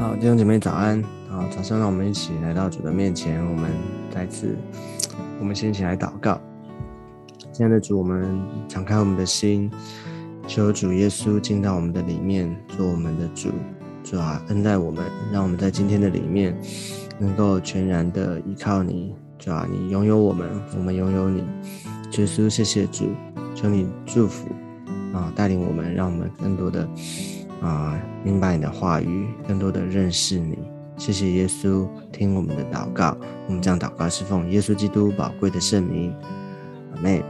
好，弟兄姐妹早安。好，早上让我们一起来到主的面前，我们再次，我们先一起来祷告。亲爱的主，我们敞开我们的心，求主耶稣进到我们的里面，做我们的主，主啊，恩待我们，让我们在今天的里面能够全然的依靠你，主啊，你拥有我们，我们拥有你。耶稣，谢谢主，求你祝福啊，带领我们，让我们更多的。啊，明白你的话语，更多的认识你。谢谢耶稣，听我们的祷告。我们将祷告是奉耶稣基督宝贵的圣名。阿妹，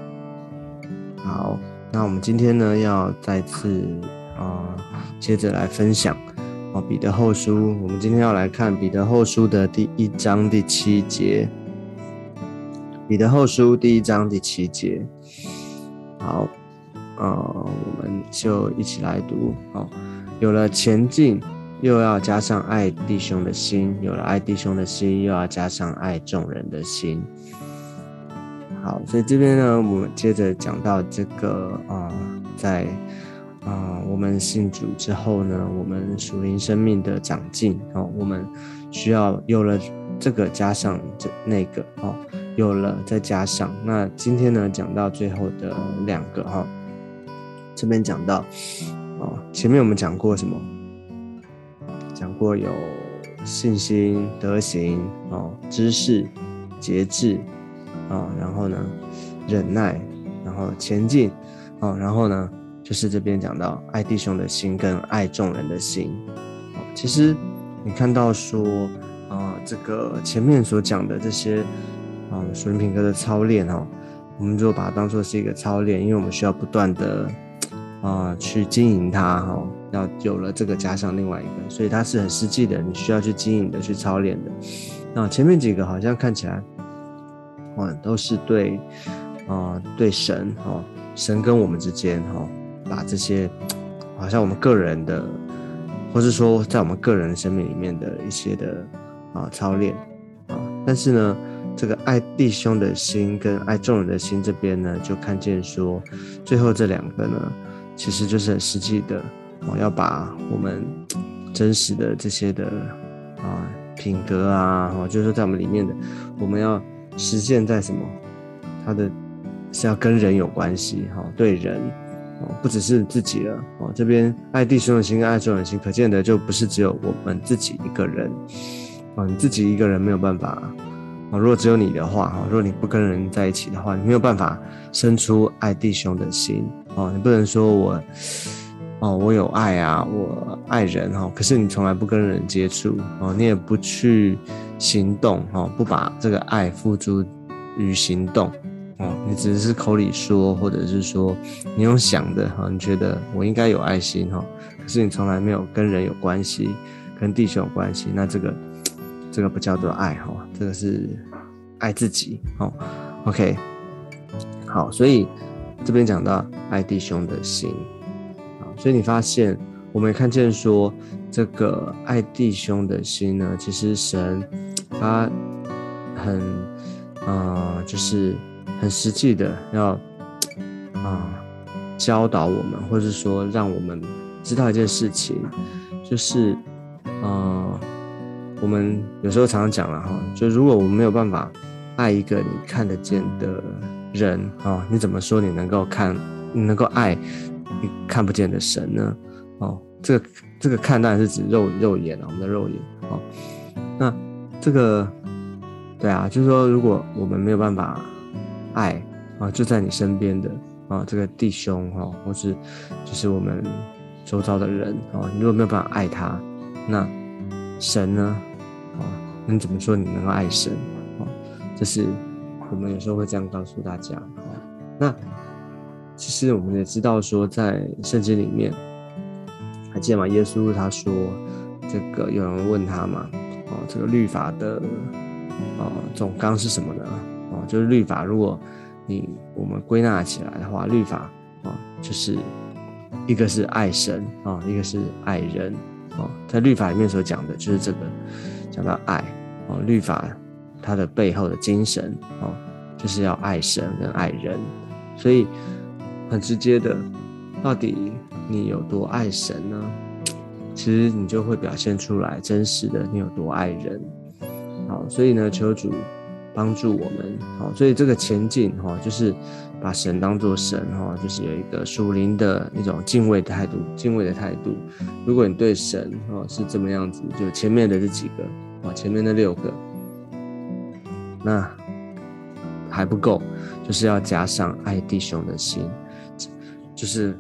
好，那我们今天呢，要再次啊，接着来分享哦，彼得后书。我们今天要来看彼得后书的第一章第七节。彼得后书第一章第七节。好，呃，我们就一起来读。好。有了前进，又要加上爱弟兄的心；有了爱弟兄的心，又要加上爱众人的心。好，所以这边呢，我们接着讲到这个啊，在啊，我们信主之后呢，我们属灵生命的长进哦，我们需要有了这个加上这那个哦，有了再加上。那今天呢，讲到最后的两个哈，这边讲到。哦，前面我们讲过什么？讲过有信心、德行、哦，知识、节制，啊，然后呢，忍耐，然后前进，哦，然后呢，就是这边讲到爱弟兄的心跟爱众人的心。哦，其实你看到说，啊，这个前面所讲的这些，啊，属灵品格的操练，哦，我们就把它当做是一个操练，因为我们需要不断的。啊，去经营它哈，要有了这个加上另外一个，所以它是很实际的，你需要去经营的，去操练的。那前面几个好像看起来，哇，都是对啊，对神哈，神跟我们之间哈，把这些好像我们个人的，或是说在我们个人生命里面的一些的啊操练啊，但是呢，这个爱弟兄的心跟爱众人的心这边呢，就看见说，最后这两个呢。其实就是很实际的，哦，要把我们真实的这些的啊品格啊，哦，就是在我们里面的，我们要实现在什么？它的是要跟人有关系，哈，对人哦，不只是自己了，哦，这边爱弟兄的心跟爱众人心，可见的就不是只有我们自己一个人，哦，你自己一个人没有办法。哦，如果只有你的话，哈，如果你不跟人在一起的话，你没有办法生出爱弟兄的心，哦，你不能说我，哦，我有爱啊，我爱人，哈，可是你从来不跟人接触，哦，你也不去行动，哦，不把这个爱付诸于行动，哦，你只是口里说，或者是说你用想的，哈，你觉得我应该有爱心，哈，可是你从来没有跟人有关系，跟弟兄有关系，那这个。这个不叫做爱哈，这个是爱自己哦。OK，好，所以这边讲到爱弟兄的心啊，所以你发现我们也看见说，这个爱弟兄的心呢，其实神他很啊，就是很实际的要啊教导我们，或者是说让我们知道一件事情，就是啊。我们有时候常常讲了哈，就如果我们没有办法爱一个你看得见的人啊，你怎么说你能够看，你能够爱你看不见的神呢？哦，这个这个看当然是指肉肉眼啊，我们的肉眼啊。那这个对啊，就是说如果我们没有办法爱啊，就在你身边的啊这个弟兄哈，或是就是我们周遭的人啊，你如果没有办法爱他，那神呢？啊你怎么说你能够爱神？哦，这是我们有时候会这样告诉大家。哦，那其实我们也知道说，在圣经里面，还记得吗？耶稣他说，这个有人问他嘛，哦，这个律法的，哦，总纲是什么呢？哦，就是律法，如果你我们归纳起来的话，律法，哦，就是一个是爱神，啊，一个是爱人，哦，在律法里面所讲的就是这个，讲到爱。哦，律法它的背后的精神哦，就是要爱神跟爱人，所以很直接的，到底你有多爱神呢？其实你就会表现出来真实的你有多爱人。好，所以呢，求主帮助我们。好，所以这个前进哈，就是把神当作神哈，就是有一个属灵的一种敬畏态度，敬畏的态度。如果你对神哈是这么样子，就前面的这几个啊，前面的六个，那还不够，就是要加上爱弟兄的心，就是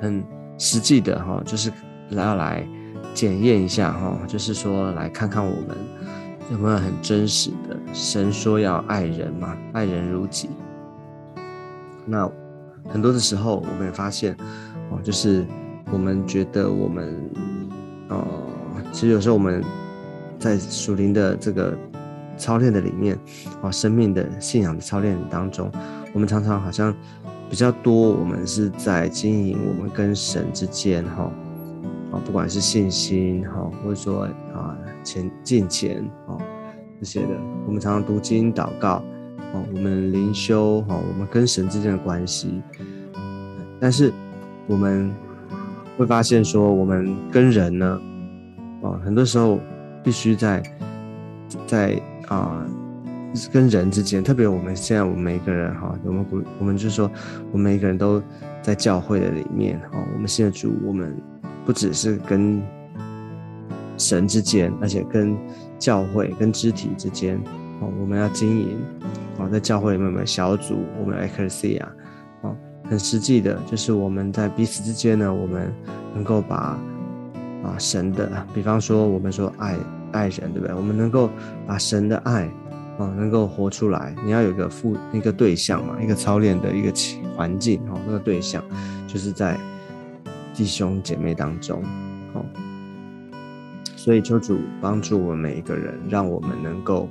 很实际的哈，就是要来检验一下哈，就是说来看看我们。有没有很真实的？神说要爱人嘛，爱人如己。那很多的时候，我们也发现，哦，就是我们觉得我们，哦，其实有时候我们在属灵的这个操练的里面，啊，生命的信仰的操练当中，我们常常好像比较多，我们是在经营我们跟神之间，哈，啊，不管是信心，哈，或者说啊。前进前哦，这些的，我们常常读经祷告哦，我们灵修哈，我们跟神之间的关系，但是我们会发现说，我们跟人呢，哦，很多时候必须在在啊跟人之间，特别我们现在我们每个人哈，我们，我们就是说，我们每个人都在教会的里面哦，我们现在主，我们不只是跟。神之间，而且跟教会、跟肢体之间，哦，我们要经营，哦，在教会里面，我们小组，我们 e c c e 啊哦，很实际的，就是我们在彼此之间呢，我们能够把啊神的，比方说我们说爱爱人，对不对？我们能够把神的爱，啊，能够活出来。你要有一个附一个对象嘛，一个操练的一个环境，哦，那个对象就是在弟兄姐妹当中，哦。所以求主帮助我们每一个人，让我们能够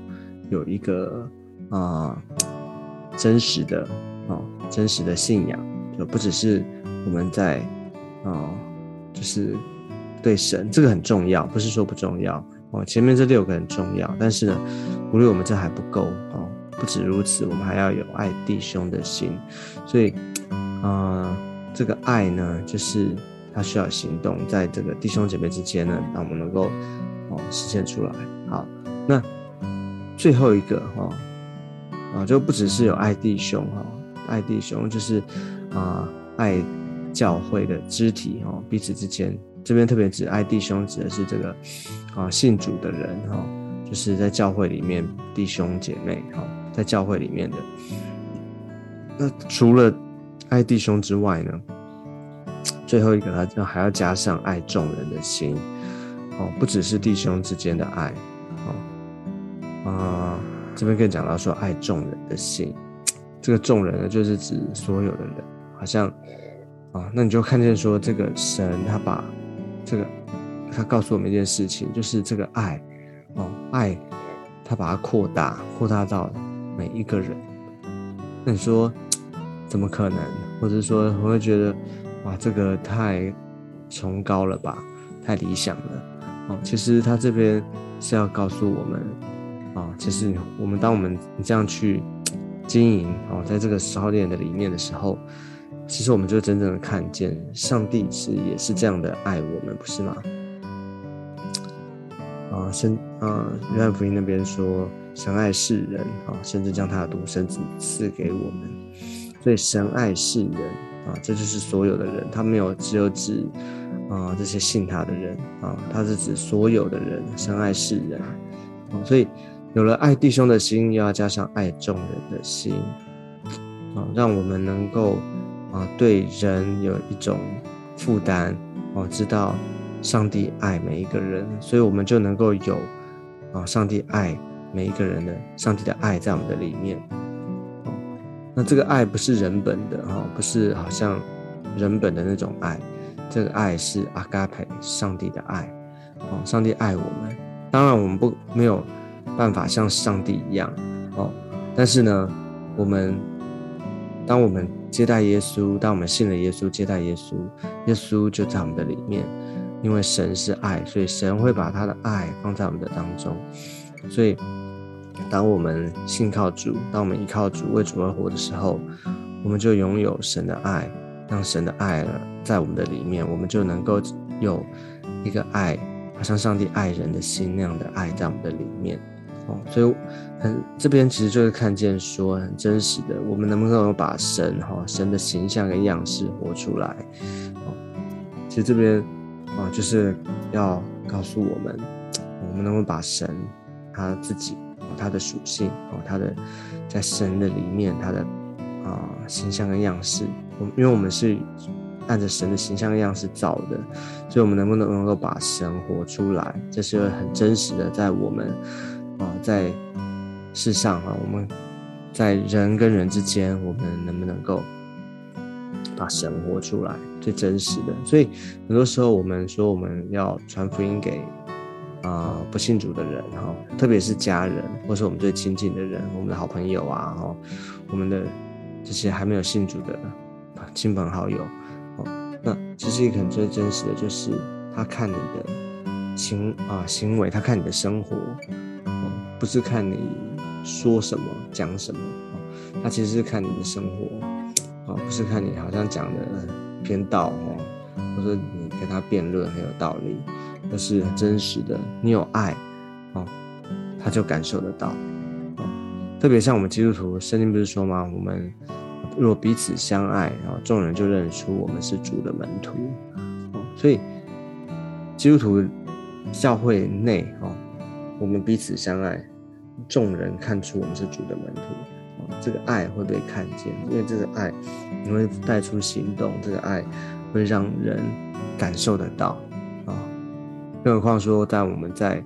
有一个啊真实的啊真实的信仰，就不只是我们在啊就是对神这个很重要，不是说不重要哦。前面这六个很重要，但是呢，鼓励我们这还不够哦。不止如此，我们还要有爱弟兄的心。所以啊，这个爱呢，就是。他需要行动，在这个弟兄姐妹之间呢，让我们能够哦实现出来。好，那最后一个哈啊，就不只是有爱弟兄哈，爱弟兄就是啊爱教会的肢体哈，彼此之间这边特别指爱弟兄，指的是这个啊信主的人哈，就是在教会里面弟兄姐妹哈，在教会里面的。那除了爱弟兄之外呢？最后一个，他就还要加上爱众人的心，哦，不只是弟兄之间的爱，哦，啊，这边更讲到说爱众人的心，这个众人呢，就是指所有的人，好像，啊，那你就看见说这个神他把这个他告诉我们一件事情，就是这个爱，哦，爱，他把它扩大，扩大到每一个人，那你说 怎么可能？或者说我会觉得。哇，这个太崇高了吧，太理想了哦。其实他这边是要告诉我们啊，其实我们当我们这样去经营哦，在这个烧炼的里面的时候，其实我们就真正的看见上帝是也是这样的爱我们，不是吗？啊，圣啊，约翰福音那边说，神爱世人啊，甚至将他的独生子赐给我们，所以神爱世人。啊，这就是所有的人，他没有只有指啊这些信他的人啊，他是指所有的人，神爱世人啊，所以有了爱弟兄的心，又要加上爱众人的心啊，让我们能够啊对人有一种负担哦，知道上帝爱每一个人，所以我们就能够有啊上帝爱每一个人的上帝的爱在我们的里面。那这个爱不是人本的哈，不是好像人本的那种爱，这个爱是阿嘎培上帝的爱哦，上帝爱我们。当然我们不没有办法像上帝一样哦，但是呢，我们当我们接待耶稣，当我们信了耶稣，接待耶稣，耶稣就在我们的里面，因为神是爱，所以神会把他的爱放在我们的当中，所以。当我们信靠主，当我们依靠主为主而活的时候，我们就拥有神的爱，让神的爱在我们的里面，我们就能够有一个爱，好像上帝爱人的心那样的爱在我们的里面。哦，所以很这边其实就是看见说很真实的，我们能不能够把神哈神的形象跟样式活出来？哦，其实这边啊就是要告诉我们，我们能不能把神他自己他的属性哦他的在神的里面他的啊形象跟样式，我因为我们是按着神的形象样式造的，所以我们能不能够把神活出来？这是很真实的在我们。啊，在世上啊，我们在人跟人之间，我们能不能够把神活出来，最真实的？所以很多时候，我们说我们要传福音给啊不信主的人哈，特别是家人，或是我们最亲近的人，我们的好朋友啊，哈，我们的这些还没有信主的亲朋好友，哦，那其实一个很最真实的就是他看你的行啊行为，他看你的生活。不是看你说什么讲什么啊，他其实是看你的生活啊，不是看你好像讲的偏道哦，或者你跟他辩论很有道理，而是很真实的。你有爱哦，他就感受得到哦。特别像我们基督徒，圣经不是说吗？我们若彼此相爱，然后众人就认出我们是主的门徒哦。所以基督徒教会内哦。我们彼此相爱，众人看出我们是主的门徒啊，这个爱会被看见，因为这个爱你会带出行动，这个爱会让人感受得到啊。更何况说，在我们在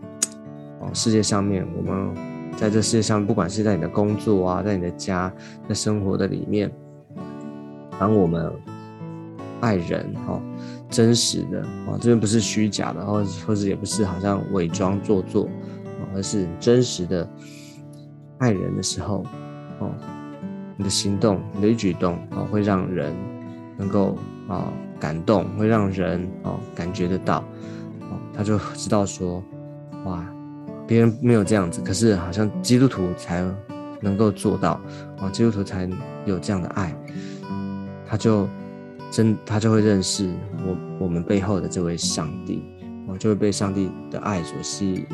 哦世界上面，我们在这世界上，不管是在你的工作啊，在你的家，在生活的里面，当我们爱人哦，真实的哦，这边不是虚假的，或或者也不是好像伪装做作。而是真实的爱人的时候，哦，你的行动、你的举动啊，会让人能够啊感动，会让人哦感觉得到，哦，他就知道说，哇，别人没有这样子，可是好像基督徒才能够做到，啊，基督徒才有这样的爱，他就真他就会认识我我们背后的这位上帝，哦，就会被上帝的爱所吸引。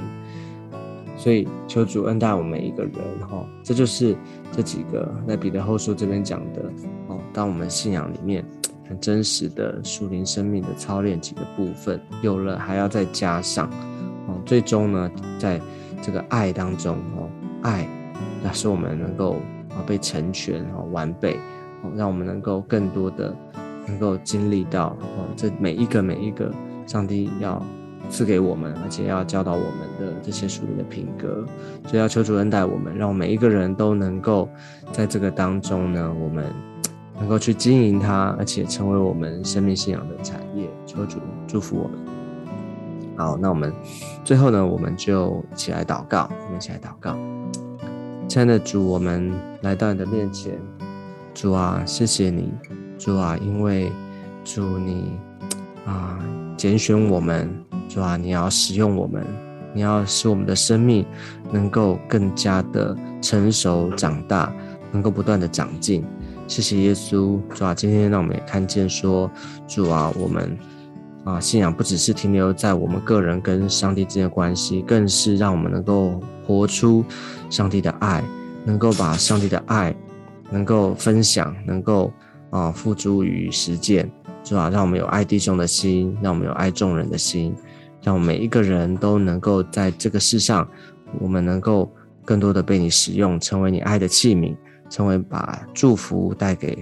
所以求主恩待我们每一个人，哈，这就是这几个在彼得后书这边讲的，哦，当我们信仰里面很真实的属灵生命的操练几个部分有了，还要再加上，哦，最终呢，在这个爱当中，哦，爱，那使我们能够啊被成全，哦，完备，哦，让我们能够更多的能够经历到，哦，这每一个每一个上帝要。赐给我们，而且要教导我们的这些属灵的品格，所以要求主恩待我们，让每一个人都能够在这个当中呢，我们能够去经营它，而且成为我们生命信仰的产业。求主祝福我们。好，那我们最后呢，我们就一起来祷告，我们一起来祷告。亲爱的主，我们来到你的面前，主啊，谢谢你，主啊，因为主你啊拣选我们。主啊，你要使用我们，你要使我们的生命能够更加的成熟长大，能够不断的长进。谢谢耶稣，主啊，今天让我们也看见说，主啊，我们啊信仰不只是停留在我们个人跟上帝之间的关系，更是让我们能够活出上帝的爱，能够把上帝的爱能够分享，能够啊付诸于实践。主啊，让我们有爱弟兄的心，让我们有爱众人的心。让我们每一个人都能够在这个世上，我们能够更多的被你使用，成为你爱的器皿，成为把祝福带给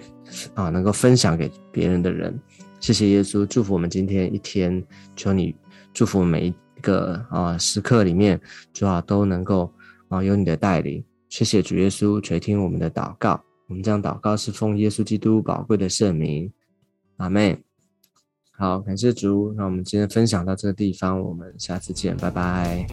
啊，能够分享给别人的人。谢谢耶稣，祝福我们今天一天，求你祝福每一个啊时刻里面，主啊都能够啊有你的带领。谢谢主耶稣垂听我们的祷告，我们这样祷告是奉耶稣基督宝贵的圣名，阿妹。好，感谢主，那我们今天分享到这个地方，我们下次见，拜拜。